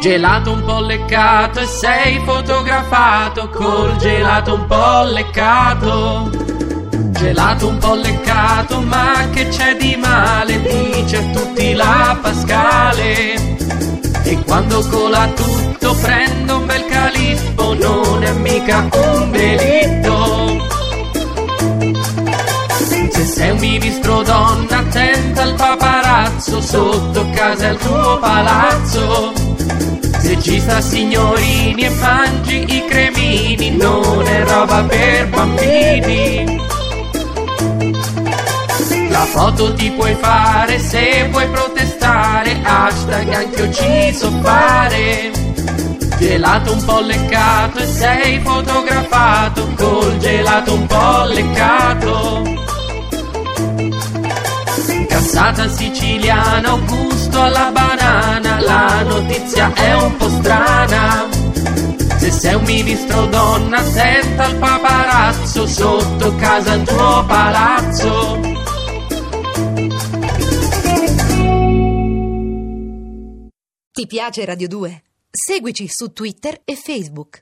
Gelato un po' leccato e sei fotografato col gelato un po' leccato. Gelato un po' leccato, ma che c'è di male? Dice a tutti la Pascale. E quando cola tutto prendo un bel calippo, non è mica un delitto. Se sei un ministro donna, attenta al paparazzo, sotto casa è il tuo palazzo. Se ci sta signorini e mangi i cremini, non è roba per bambini. La foto ti puoi fare se vuoi protestare, hashtag anche io ci so fare. Gelato un po' leccato e sei fotografato col gelato un po' leccato. Cassata siciliana, ho gusto alla banana, sei un ministro donna, attenta al paparazzo, sotto casa il tuo palazzo. Ti piace Radio 2? Seguici su Twitter e Facebook.